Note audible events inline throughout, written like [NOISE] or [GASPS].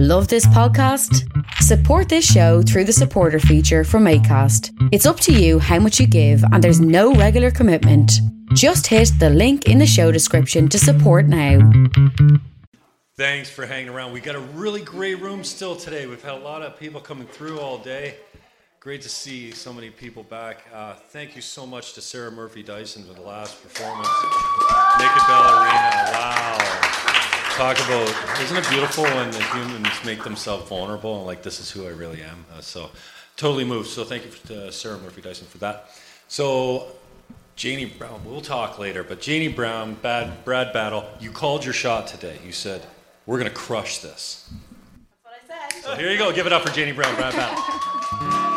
Love this podcast? Support this show through the supporter feature from ACAST. It's up to you how much you give, and there's no regular commitment. Just hit the link in the show description to support now. Thanks for hanging around. We got a really great room still today. We've had a lot of people coming through all day. Great to see so many people back. Uh, thank you so much to Sarah Murphy Dyson for the last performance. Naked Ballerina. Wow. Talk about, isn't it beautiful when the humans make themselves vulnerable and like, this is who I really am? Uh, so, totally moved. So, thank you to Sarah Murphy Dyson for that. So, Janie Brown, we'll talk later, but Janie Brown, Bad, Brad Battle, you called your shot today. You said, we're going to crush this. That's what I said. So here you go. Give it up for Janie Brown, Brad Battle. [LAUGHS]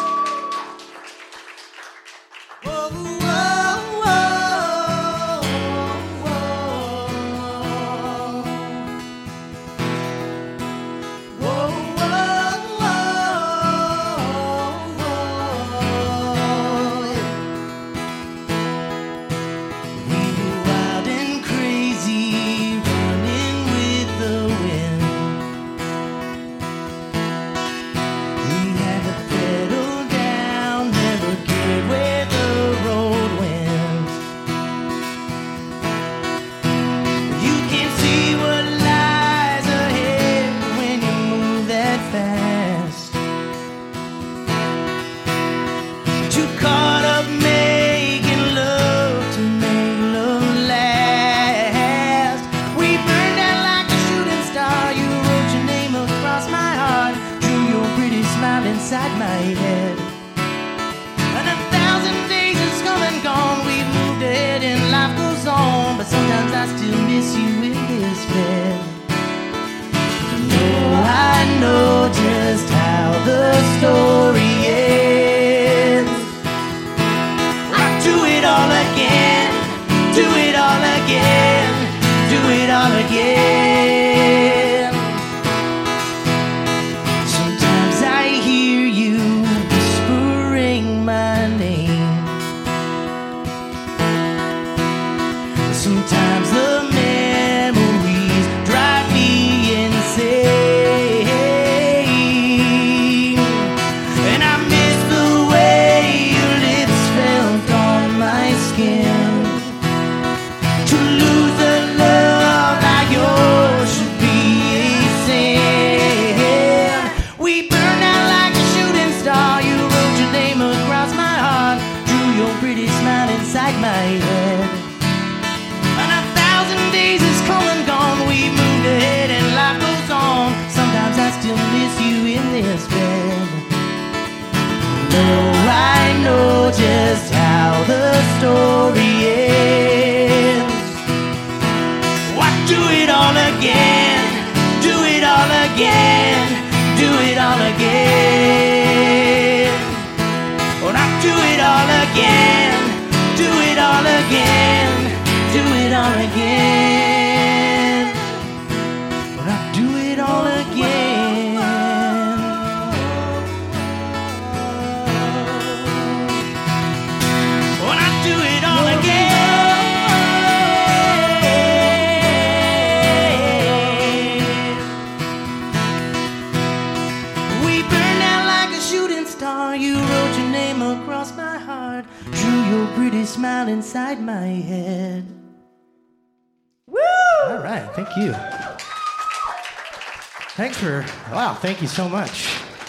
thank you so much.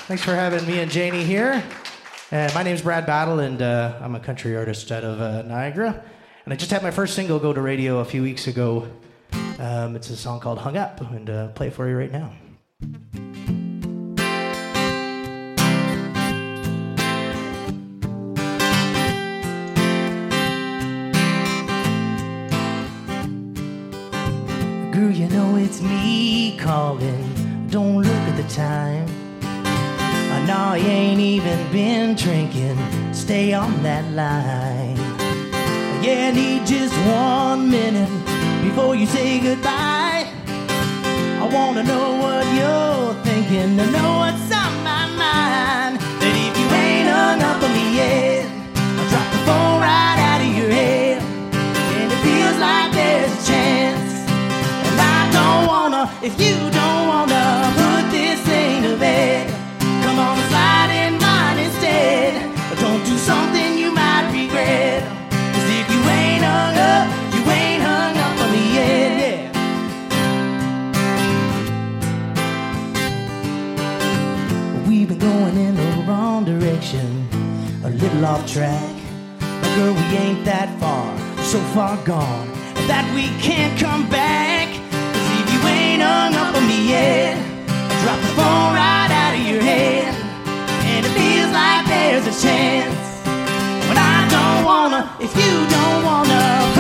Thanks for having me and Janie here. And my name's Brad Battle, and uh, I'm a country artist out of uh, Niagara. And I just had my first single go to radio a few weeks ago. Um, it's a song called "Hung Up," and uh, play it for you right now. Girl, you know it's me calling. Don't look at the time. I know you ain't even been drinking. Stay on that line. Yeah, I need just one minute before you say goodbye. I wanna know what you're thinking, to know what's on my mind. That if you ain't hung up on me yet, I'll drop the phone right out of your head. And it feels like there's a chance don't wanna, if you don't wanna put this thing to bed, come on, slide in mine instead. Or don't do something you might regret. Cause if you ain't hung up, you ain't hung up on the end. Yeah. We've been going in the wrong direction, a little off track. But girl, we ain't that far, so far gone that we can't come back. You ain't hung up on me yet, I drop the phone right out of your hand, And it feels like there's a chance. But I don't wanna, if you don't wanna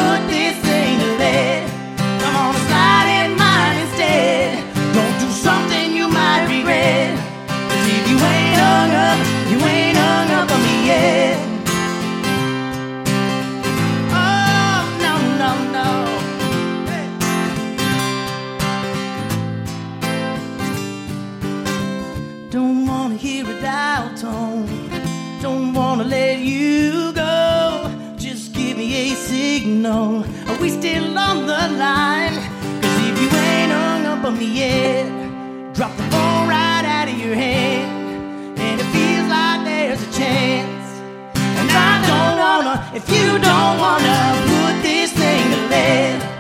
signal. Are we still on the line? Cause if you ain't hung up on me yet, drop the phone right out of your hand. And it feels like there's a chance. And I don't wanna, if you don't wanna put this thing to bed,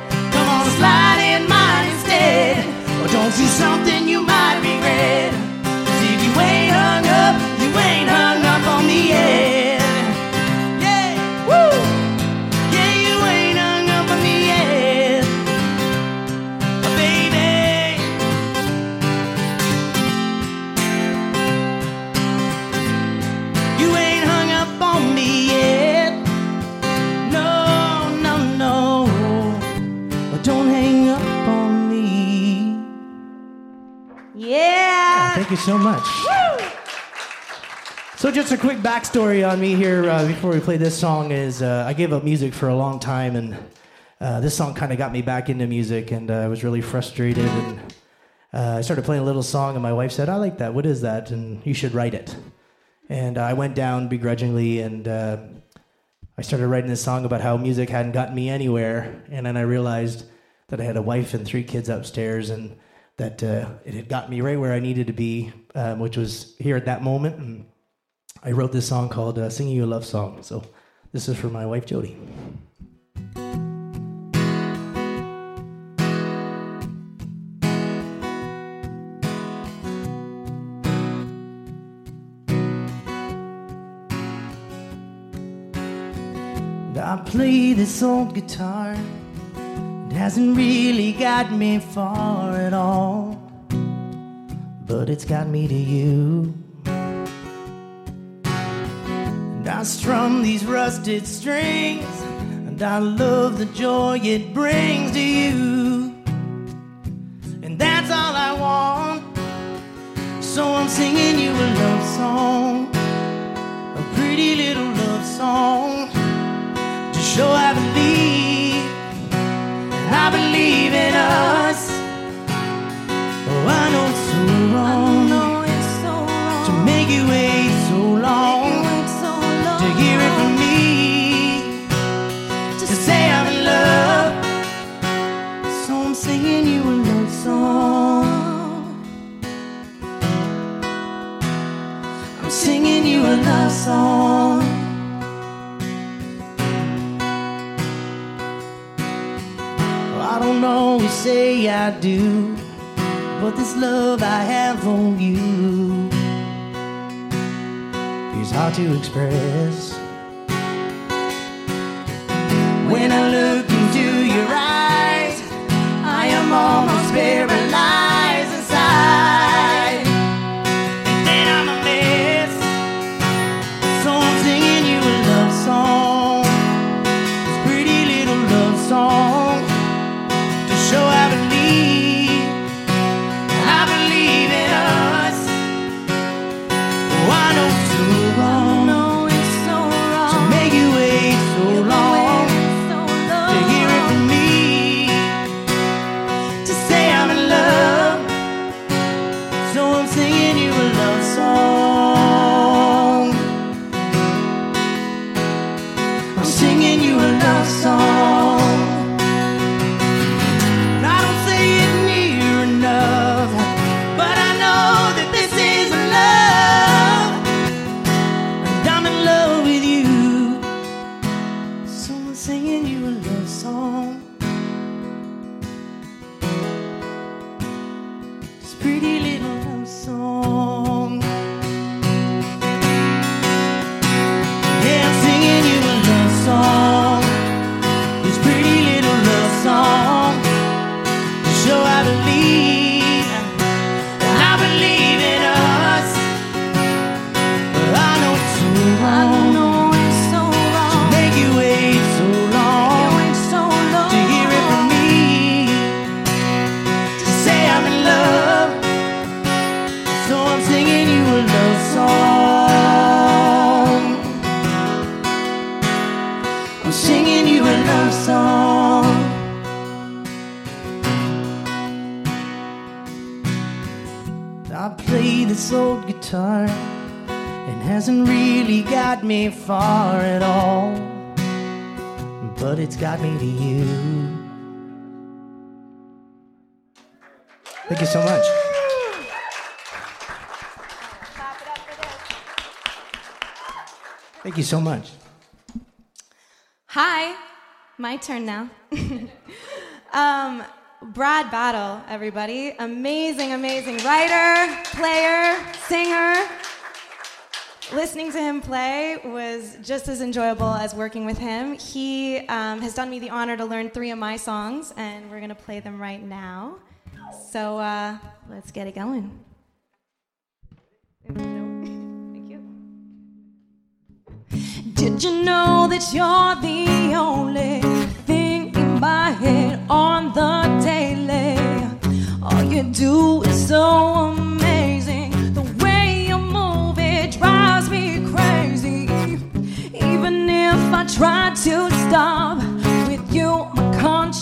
so much. So, just a quick backstory on me here uh, before we play this song is uh, I gave up music for a long time, and uh, this song kind of got me back into music, and uh, I was really frustrated. And uh, I started playing a little song, and my wife said, "I like that. What is that? And you should write it." And I went down begrudgingly, and uh, I started writing this song about how music hadn't gotten me anywhere, and then I realized that I had a wife and three kids upstairs, and that uh, it had gotten me right where I needed to be, um, which was here at that moment. And I wrote this song called uh, "Singing You a Love Song." So this is for my wife Jody. I play this old guitar. It hasn't really got me far at all. But it's got me to you. And I strum these rusted strings. And I love the joy it brings to you. And that's all I want. So I'm singing you a love song. A pretty little love song believe in us. I do, but this love I have for you is hard to express. When I look into your eyes, I am almost paralyzed old guitar. and hasn't really got me far at all, but it's got me to you. Thank you so much. Thank you so much. Hi, my turn now. [LAUGHS] um, Brad Battle, everybody. Amazing, amazing writer, player, singer. Listening to him play was just as enjoyable as working with him. He um, has done me the honor to learn three of my songs, and we're going to play them right now. So uh, let's get it going. Did you know that you're the only my head on the daily? All you do is so amazing. The way you move, it drives me crazy. Even if I try to stop with you, my conscience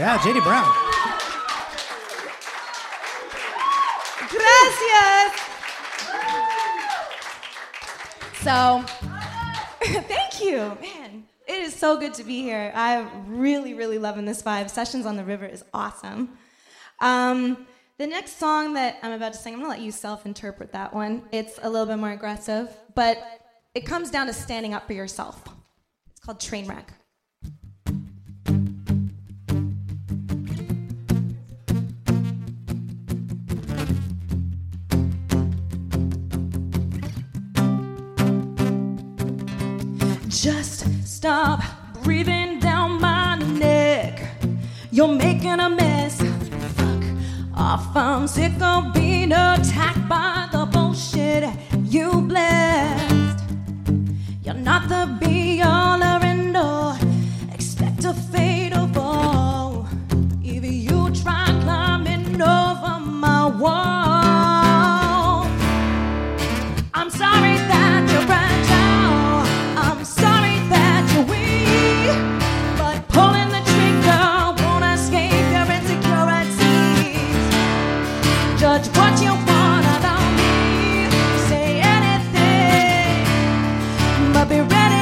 Yeah, JD Brown. Gracias. So, [LAUGHS] thank you, man. It is so good to be here. I'm really, really loving this vibe. Sessions on the River is awesome. Um, the next song that I'm about to sing, I'm gonna let you self-interpret that one. It's a little bit more aggressive, but it comes down to standing up for yourself. It's called Trainwreck. You're making a mess. Fuck off. I'm sick of being attacked by the bullshit you blessed. You're not the be ready.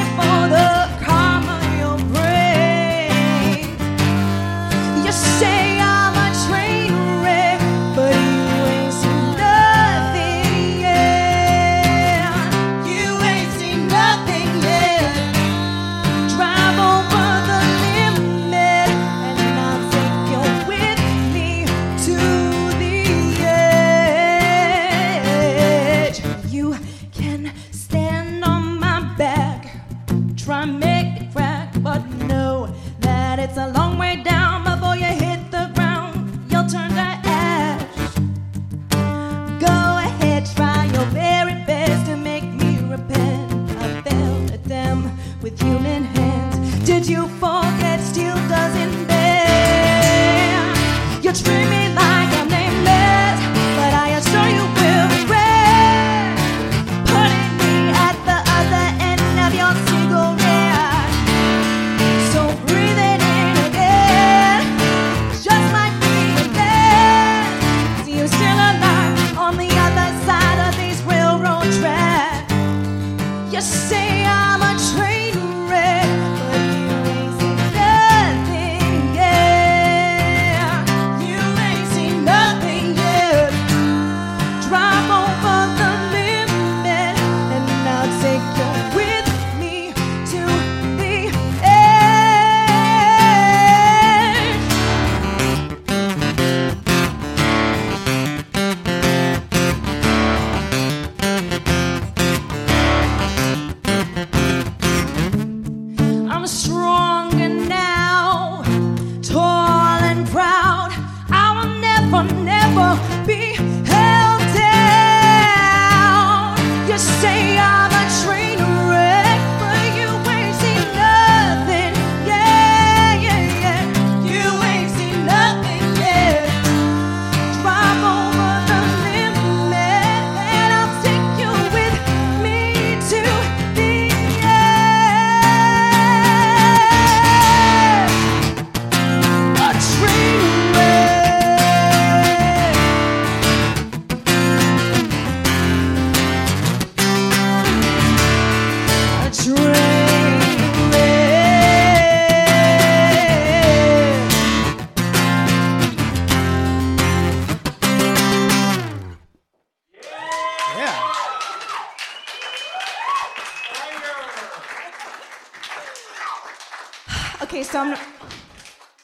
next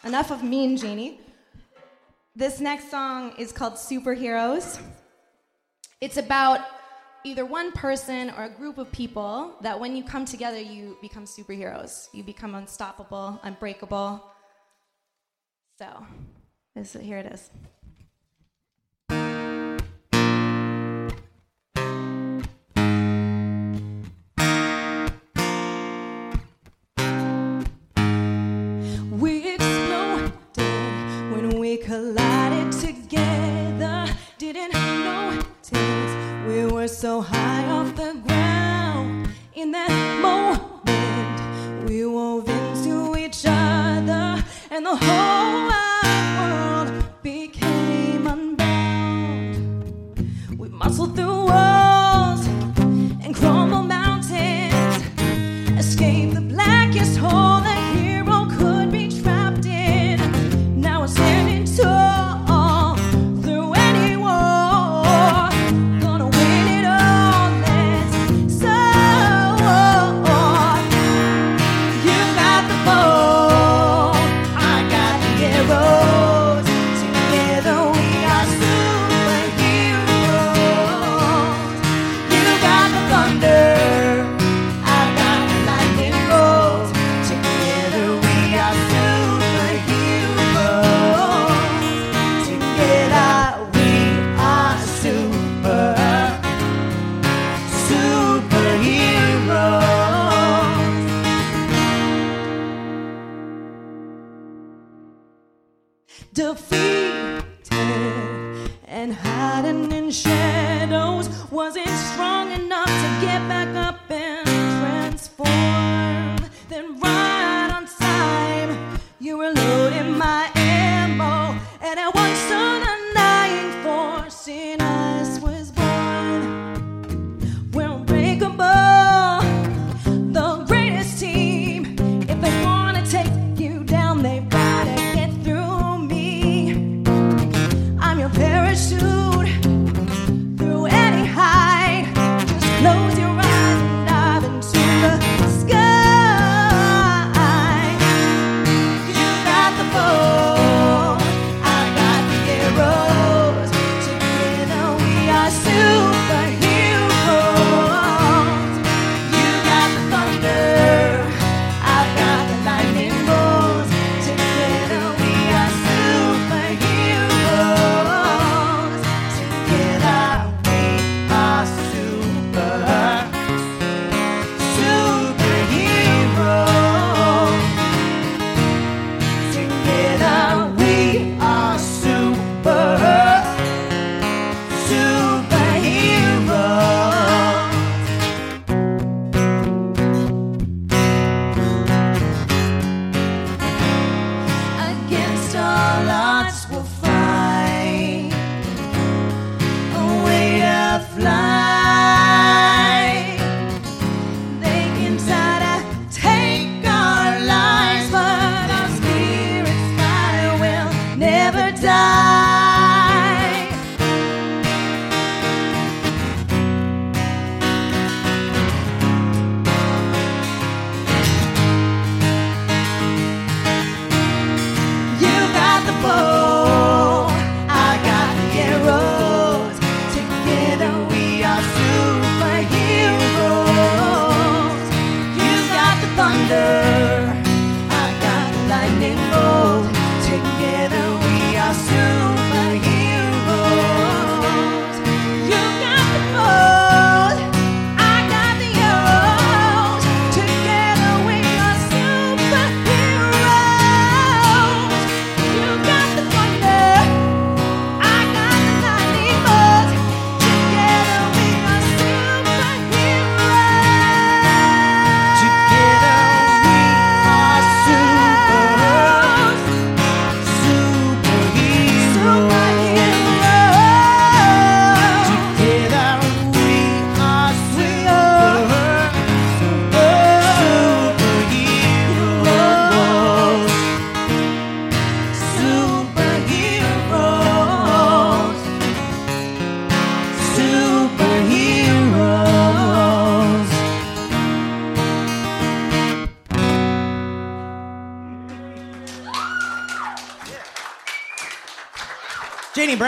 enough of Mean Genie. This next song is called Superheroes. It's about either one person or a group of people that when you come together, you become superheroes. You become unstoppable, unbreakable. So, this, here it is.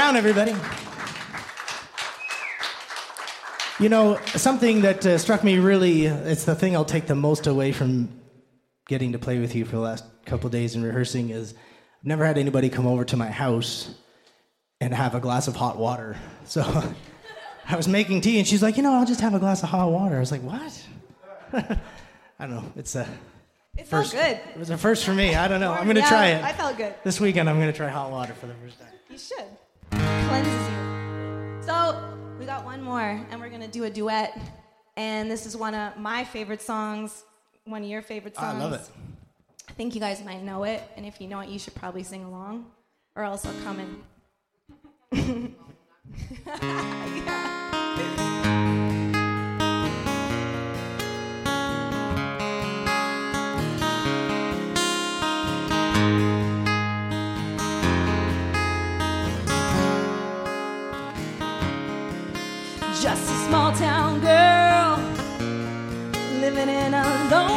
Brown, everybody. You know, something that uh, struck me really, it's the thing I'll take the most away from getting to play with you for the last couple days in rehearsing is I've never had anybody come over to my house and have a glass of hot water. [LAUGHS] So I was making tea and she's like, you know, I'll just have a glass of hot water. I was like, what? [LAUGHS] I don't know. It's a It felt first. good. It was a first for me. I don't know. I'm going to Yeah, try it. I felt good. This weekend, I'm going to try hot water for the first time. You should. Cleanses you. So we got one more, and we're gonna do a duet. And this is one of my favorite songs, one of your favorite ah, songs. I songs. love it. I think you guys might know it, and if you know it, you should probably sing along, or else I'll come and. Yeah. [LAUGHS] [LAUGHS] Just a small town girl living in a lonely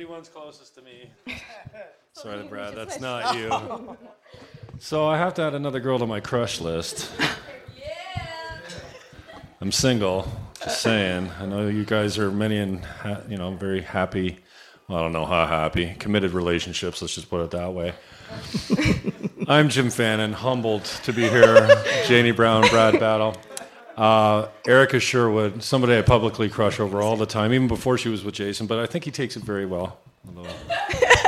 Pretty one's closest to me. [LAUGHS] Sorry, Brad, that's not you. [LAUGHS] So I have to add another girl to my crush list. [LAUGHS] I'm single. Just saying. I know you guys are many and ha- you know very happy. Well, I don't know how happy. Committed relationships. Let's just put it that way. I'm Jim Fannin, humbled to be here. Janie Brown, Brad Battle. Uh, Erica Sherwood, somebody I publicly crush over all the time, even before she was with Jason, but I think he takes it very well. [LAUGHS]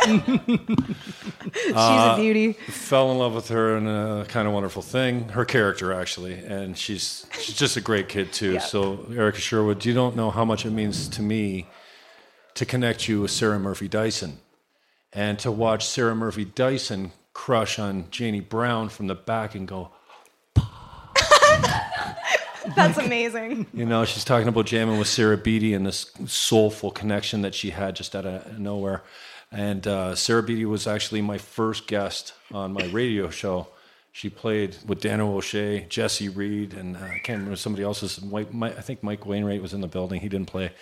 She's a beauty. Fell in love with her in a kind of wonderful thing. Her character, actually, and she's she's just a great kid too. So, Erica Sherwood, you don't know how much it means to me to connect you with Sarah Murphy Dyson, and to watch Sarah Murphy Dyson crush on Janie Brown from the back and go, [LAUGHS] [LAUGHS] [LAUGHS] That's amazing. You know, she's talking about jamming with Sarah Beatty and this soulful connection that she had just out of nowhere. And uh, Sarah Beatty was actually my first guest on my radio show. She played with Daniel O'Shea, Jesse Reed, and uh, I can't remember somebody else's. Mike, Mike, I think Mike Wainwright was in the building. He didn't play,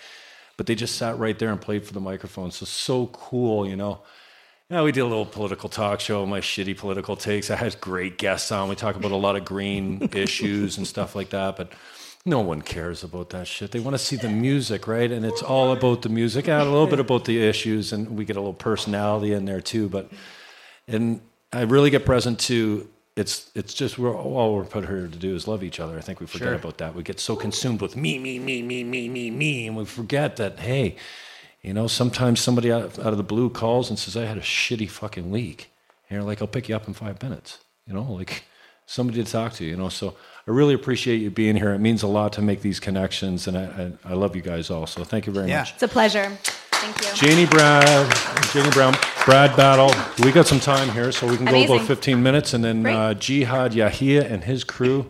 but they just sat right there and played for the microphone. So so cool, you know. Yeah, we did a little political talk show, my shitty political takes. I had great guests on. We talk about a lot of green [LAUGHS] issues and stuff like that, but no one cares about that shit. They want to see the music, right? And it's all about the music. Add a little bit about the issues, and we get a little personality in there too. But and I really get present to it's it's just we're all we're put here to do is love each other. I think we forget Sure. about that. We get so consumed with me, me, me, me, me, me, me, and we forget that hey, you know, sometimes somebody out, out of the blue calls and says, "I had a shitty fucking leak." And you're like, "I'll pick you up in five minutes." You know, like somebody to talk to. You know, so I really appreciate you being here. It means a lot to make these connections, and I I, I love you guys all. So thank you very Yeah. much. It's a pleasure. Thank you. Janie Brown, Janie Brown, Brad Battle. We got some time here, so we can go Amazing. about 15 minutes, and then uh, Jihad Yahia and his crew.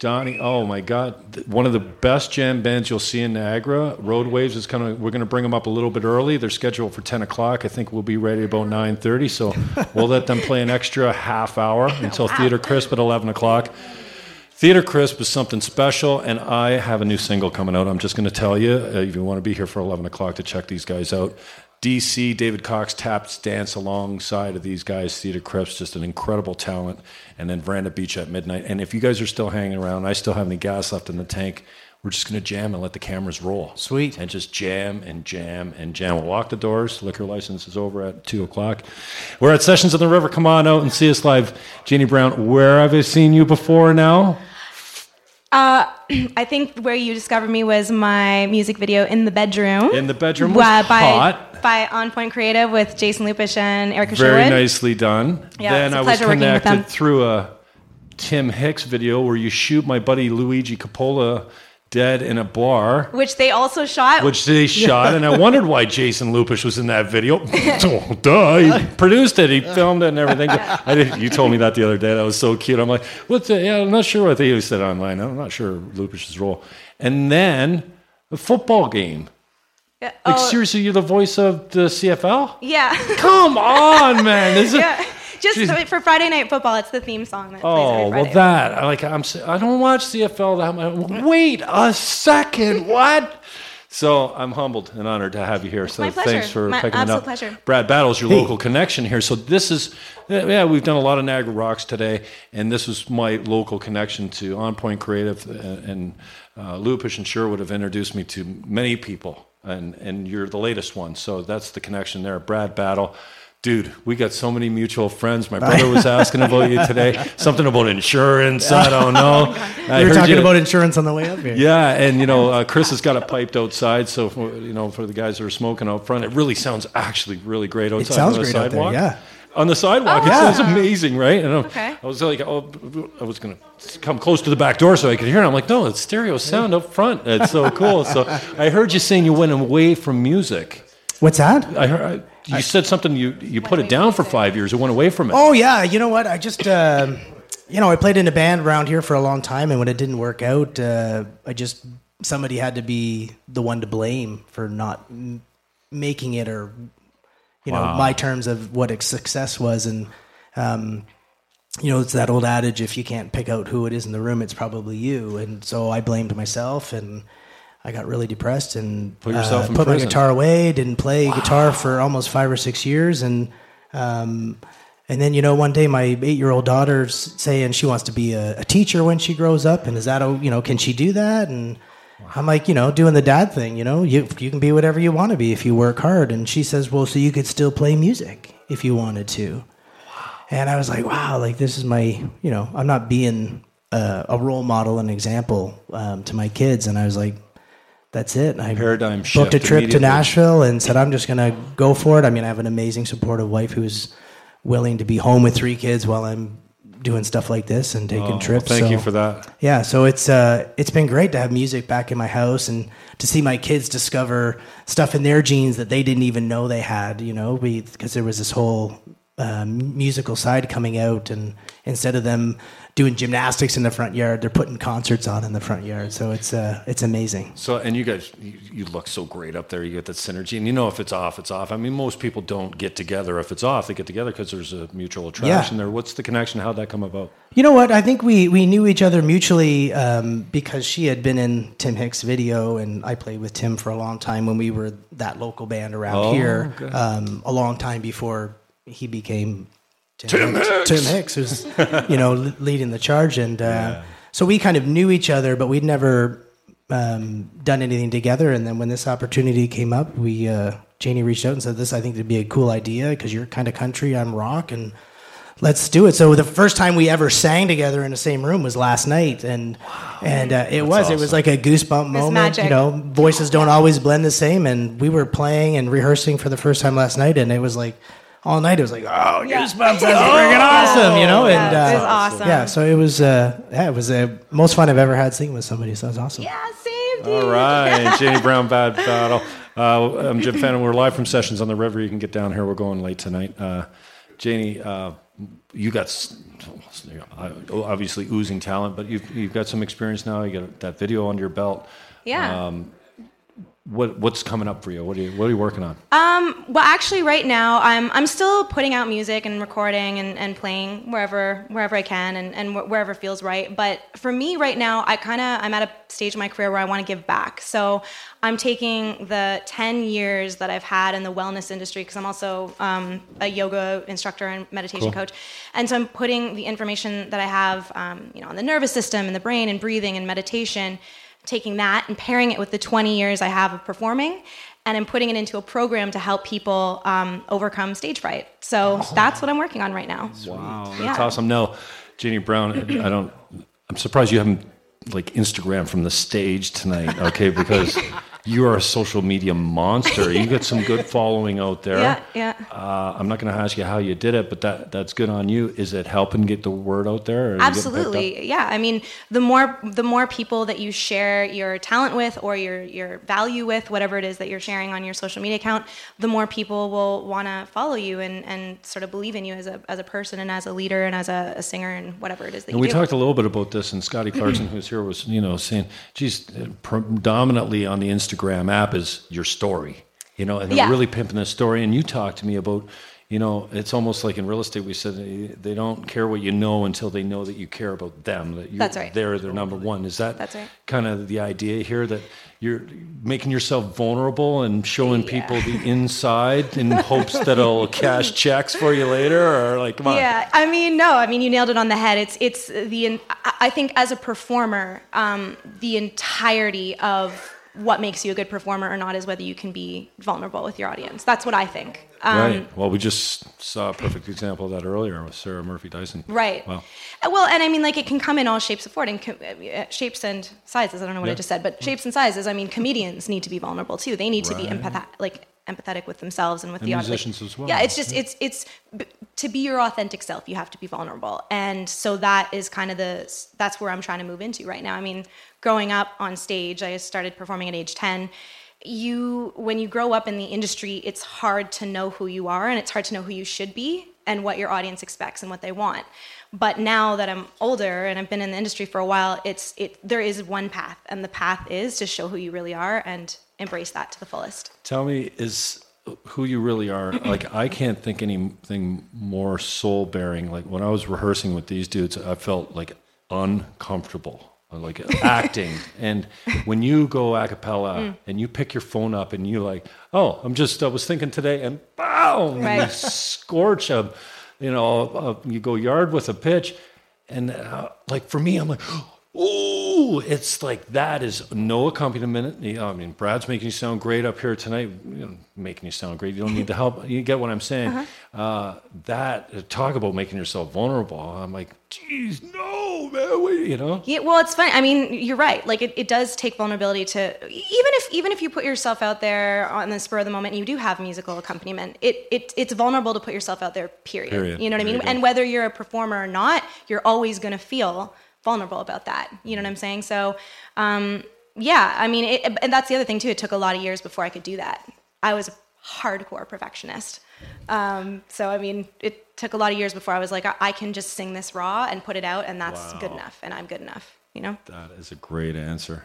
Donnie, oh my God, one of the best jam bands you'll see in Niagara. Road Waves is kind of. We're going to bring them up a little bit early. They're scheduled for 10 o'clock. I think we'll be ready about 9:30. So [LAUGHS] we'll let them play an extra half hour [LAUGHS] until Theater Crisp at 11 o'clock. Theater Crisp is something special, and I have a new single coming out. I'm just going to tell you uh, if you want to be here for 11 o'clock to check these guys out. DC, David Cox taps dance alongside of these guys. Theater Crisp, just an incredible talent. And then Veranda Beach at midnight. And if you guys are still hanging around, I still have any gas left in the tank. We're just going to jam and let the cameras roll. Sweet. And just jam and jam and jam. We'll lock the doors. Liquor license is over at 2 o'clock. We're at Sessions on the River. Come on out and see us live. Jeannie Brown, where have I seen you before now? Uh, [CLEARS THROAT] I think where you discovered me was my music video in the bedroom. In the bedroom was Uh, by, hot. by On Point Creative with Jason Lupish and Erica Very Sherwood. nicely done. Yeah, then I was pleasure working with connected through a Tim Hicks video where you shoot my buddy Luigi Coppola dead in a bar. Which they also shot. Which they shot, and I [LAUGHS] wondered why Jason Lupish was in that video. [LAUGHS] duh! He [LAUGHS] produced it, he filmed it, and everything. I did, you told me that the other day. That was so cute. I'm like, what's the? Yeah, I'm not sure what they said online. I'm not sure Lupish's role. And then a football game. Yeah, Like oh, seriously, you're the voice of the CFL? Yeah. Come on, man! This is, yeah. Just Jeez. for Friday Night Football, it's the theme song that plays Oh every well, Friday. that I like I'm. I don't watch CFL that much. Wait a second, [LAUGHS] what? So I'm humbled and honored to have you here. so my pleasure. thanks for My picking it absolute up. pleasure. Brad Battle's your local connection here. So this is, yeah, we've done a lot of Niagara Rocks today, and this was my local connection to On Point Creative, uh, and uh, Lupish and Sherwood have introduced me to many people and and you're the latest one. So that's the connection there. Brad Battle. Dude, we got so many mutual friends. My [LAUGHS] brother was asking about you today. [LAUGHS] Something about insurance. I don't [LAUGHS] know. I we were heard talking you- about insurance on the way up here. yeah, and you know, uh, Chris has got it piped outside, so for, you know, for the guys that are smoking out front, it really sounds actually really great outside sounds on the great out there, sidewalk. yeah. On the sidewalk, Oh, it wow. sounds amazing, right? And I, Okay. I was like, oh, I was gonna come close to the back door so I could hear it. I'm like, no, it's stereo sound up front. It's so cool. So I heard you saying you went away from music. What's that? I heard I, you said something. You you put it down for five years. It went away from it. Oh yeah, you know what? I just uh, you know I played in a band around here for a long time, and when it didn't work out, uh, I just somebody had to be the one to blame for not m- making it, or you know Wow. my terms of what a success was, and um, you know it's that old adage: if you can't pick out who it is in the room, it's probably you. And so I blamed myself and. I got really depressed and Put yourself uh, in put my guitar away. Didn't play guitar for almost five or six years, and um, and then you know one day my eight year old daughter's saying she wants to be a, a teacher when she grows up, and is that a, you know can she do that? And I'm like you know doing the dad thing. You know you you can be whatever you want to be if you work hard. And she says, well, so you could still play music if you wanted to. And I was like, wow, like this is my you know I'm not being a, a role model and example um, to my kids, and I was like. That's it. I Paradigm booked a trip to. Nashville and said, I'm just going to go for it. I mean, I have an amazing, supportive wife who's willing to be home with three kids while I'm doing stuff like this and taking Oh, well, trips. thank So, you for that. Yeah, so it's uh, it's been great to have music back in my house and to see my kids discover stuff in their genes that they didn't even know they had. You know, because there was this whole um, musical side coming out, and instead of them doing gymnastics in the front yard, they're putting concerts on in the front yard. So it's uh, it's amazing. So, and you guys, you, you look so great up there. You get that synergy, and you know if it's off, it's off. I mean, most people don't get together if it's off. They get together because there's a mutual attraction there. What's the connection? How'd that come about? You know what? I think we, we knew each other mutually um, because she had been in Tim Hicks' video, and I played with Tim for a long time when we were that local band around Oh, here. okay. Um, a long time before he became Tim, Tim Hicks. Tim Hicks was, you know, leading the charge, and uh, so we kind of knew each other, but we'd never um, done anything together. And then when this opportunity came up, we uh, Janie reached out and said, "This I think would be a cool idea because you're kind of country, I'm rock, and let's do it." So the first time we ever sang together in the same room was last night, and and uh, it was it was like a goosebump moment. magic. You know, voices don't always blend the same, and we were playing and rehearsing for the first time last night, and it was like. All night it was like, oh, Yeah. goosebumps! That's [LAUGHS] freaking awesome, you know. Yeah, and it uh, was awesome. Yeah, so it was, uh, yeah, it was the most fun I've ever had singing with somebody. So it was awesome. Yeah, same dude. All right, [LAUGHS] Janie Brown, Bad Battle. Uh, I'm Jim Fannin. We're live from Sessions on the River. You can get down here. We're going late tonight. Uh, Janie, uh, you got uh, obviously oozing talent, but you've you've got some experience now. You got that video under your belt. Yeah. Um, what what's coming up for you? What are you what are you working on? Um, well, actually, right now, I'm I'm still putting out music and recording and, and playing wherever wherever I can and, and wh- wherever feels right. But for me, right now, I kind of I'm at a stage in my career where I want to give back. So I'm taking the 10 years that I've had in the wellness industry because I'm also um, a yoga instructor and meditation Cool. coach, and so I'm putting the information that I have, um, you know, on the nervous system and the brain and breathing and meditation taking that and pairing it with the 20 years I have of performing, and I'm putting it into a program to help people um, overcome stage fright. So that's what I'm working on right now. Wow, Yeah. that's awesome. No, Jeannie Brown, I don't. I'm surprised you haven't like Instagram from the stage tonight. Okay, because you are a social media monster. You got some good [LAUGHS] following out there. Yeah, yeah. Uh, I'm not going to ask you how you did it, but that that's good on you. Is it helping get the word out there? or you getting picked up? Absolutely, yeah. I mean, the more the more people that you share your talent with or your your value with, whatever it is that you're sharing on your social media account, the more people will want to follow you and, and sort of believe in you as a as a person and as a leader and as a, a singer and whatever it is that And you we do. talked a little bit about this, and Scotty Clarkson, [CLEARS THROAT] who's here, was you know saying, "Geez, predominantly on the Instagram app is your story, you know, and they're Yeah. really pimping the story." And you talked to me about, you know, it's almost like in real estate, we said they don't care what you know until they know that you care about them. That you, That's right. They're their number one. Is that That's right. kind of the idea here that you're making yourself vulnerable and showing people the [LAUGHS] inside in hopes that it'll cash [LAUGHS] checks for you later, or like, come on, Yeah, I mean, no, I mean, you nailed it on the head. It's it's the I- I think as a performer, um, the entirety of what makes you a good performer or not is whether you can be vulnerable with your audience. That's what I think. Um, right. Well, we just saw a perfect example of that earlier with Sarah Murphy Dyson. Right. Well, Uh, Well, and I mean, like it can come in all shapes of form and co- uh, shapes and sizes. I don't know what I just said, but shapes and sizes. I mean, comedians need to be vulnerable too. They need to be Right. empath- like empathetic with themselves and with And the audience. musicians as well. Yeah, it's just it's it's b- to be your authentic self. You have to be vulnerable, and so that is kind of the that's where I'm trying to move into right now. I mean, growing up on stage, I started performing at age ten. You when you grow up in the industry, it's hard to know who you are, and it's hard to know who you should be and what your audience expects and what they want. But now that I'm older and I've been in the industry for a while, it's it there is one path, and the path is to show who you really are and embrace that to the fullest. tell me, is who you really are? Like, I can't think anything more soul bearing. Like, when I was rehearsing with these dudes, I felt like uncomfortable, like [LAUGHS] acting. And when you go a cappella Mm. and you pick your phone up and you like, oh, I'm just, I was thinking today, and boom, Right. you scorch a, you know, a, you go yard with a pitch. And uh, like for me, I'm like, [GASPS] ooh, it's like that is no accompaniment. I mean, Brad's making you sound great up here tonight, you know, making you sound great. You don't need the help. You get what I'm saying. uh that talk about making yourself vulnerable. I'm like, geez, no, man, what, you know. Yeah, well, it's fine. I mean, you're right. Like, it, it does take vulnerability to even if even if you put yourself out there on the spur of the moment, and you do have musical accompaniment. It, it it's vulnerable to put yourself out there. Period. Period. You know what I mean? And whether you're a performer or not, you're always going to feel vulnerable about that. You know what I'm saying? So, um, yeah. I mean, it, and that's the other thing too. It took a lot of years before I could do that. I was a hardcore perfectionist. Um, so I mean, it took a lot of years before I was like, I, I can just sing this raw and put it out, and that's good enough, and I'm good enough. You know? That is a great answer.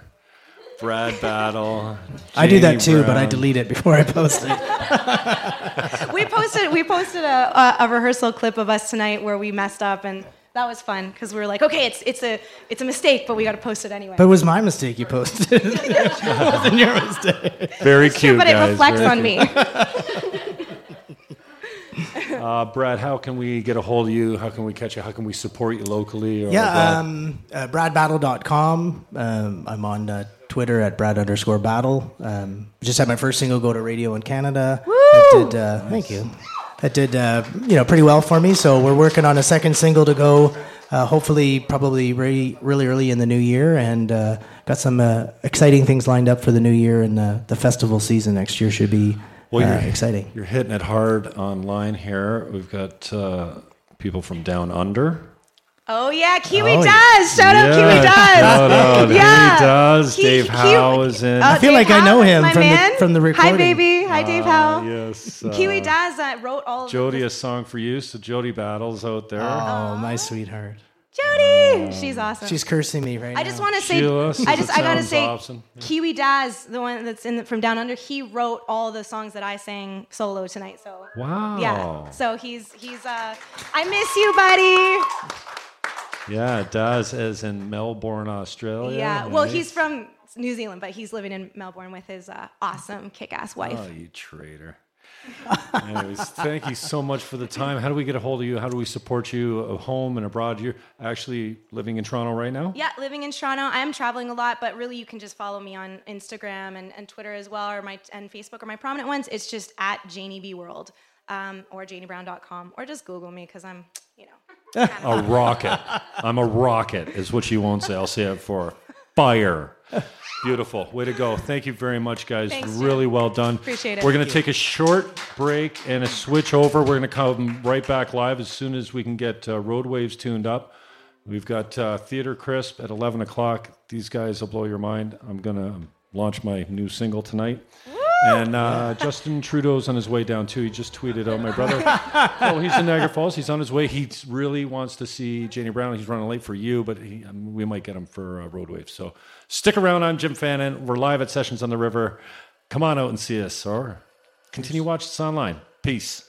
Brad [LAUGHS] Battle. I do that Jamie too, but I delete it before I post it. [LAUGHS] we posted we posted a, a, a rehearsal clip of us tonight where we messed up and that was fun because we were like okay it's it's a it's a mistake but we got to post it anyway But it was my mistake you posted. [LAUGHS] it wasn't your mistake. [LAUGHS] Very cute, but it reflects Very on cute. me [LAUGHS] Uh, Brad, how can we get a hold of you? How can we catch you? How can we support you locally? Or Yeah, abroad? um, uh, bradbattle.com. Um, I'm on uh, Twitter at brad underscore battle. Um, just had my first single go to radio in Canada. That did, uh, Thank you. That did, uh, you know, pretty well for me. So we're working on a second single to go. Uh, hopefully, probably really, really early in the new year, and uh, got some uh, exciting things lined up for the new year. And uh, the festival season next year should be Well, uh, you're- exciting. You're hitting it hard online here. We've got uh, people from down under. Oh yeah kiwi Oh, does shout out Kiwi Daz Shout out. yeah He does. He- Dave he- Howe is in. Oh, I feel Dave like I know him my from the- man. from the hi recording. baby hi Dave Howe yes. uh, Kiwi Daz. uh, wrote all of Jody, the- a song for you. So Jody Battle's out there. Oh, my sweetheart. Jody she's awesome She's cursing me right now. I just want to say, Sheila, I just, I gotta say, awesome. Kiwi Daz, the one that's in the, from Down Under, he wrote all the songs that I sang solo tonight. So Wow. yeah, so he's he's uh, I miss you, buddy. Yeah, it does. As in Melbourne, Australia. Yeah, well, Nice. he's from New Zealand, but he's living in Melbourne with his uh, awesome kick-ass wife. Oh, you traitor. Anyways, thank you so much for the time. How do we get a hold of you? How do we support you at home and abroad? You're actually living in Toronto right now? Yeah, living in Toronto. I am traveling a lot, but really you can just follow me on Instagram and, and Twitter as well, or my and Facebook are my prominent ones. It's just at Janie B World um, or janiebrown.com, or just Google me because I'm. A rocket. I'm a rocket, is what she won't say. I'll say it for. Fire. Beautiful. Way to go. Thank you very much, guys. Thanks, Jim. really well done. Appreciate it. We're going to take a short break and a switch over. We're going to come right back live as soon as we can get uh, Road Waves tuned up. We've got uh, Theater Crisp at 11 o'clock. These guys will blow your mind. I'm going to launch my new single tonight. And uh, Justin Trudeau's on his way down too. He just tweeted out my brother. [LAUGHS] oh, he's in Niagara Falls. He's on his way. He really wants to see Janie Brown. He's running late for you, but he, um, we might get him for uh, Road Wave. So stick around. I'm Jim Fannin. We're live at Sessions on the River. Come on out and see us, or continue watching us online. Peace.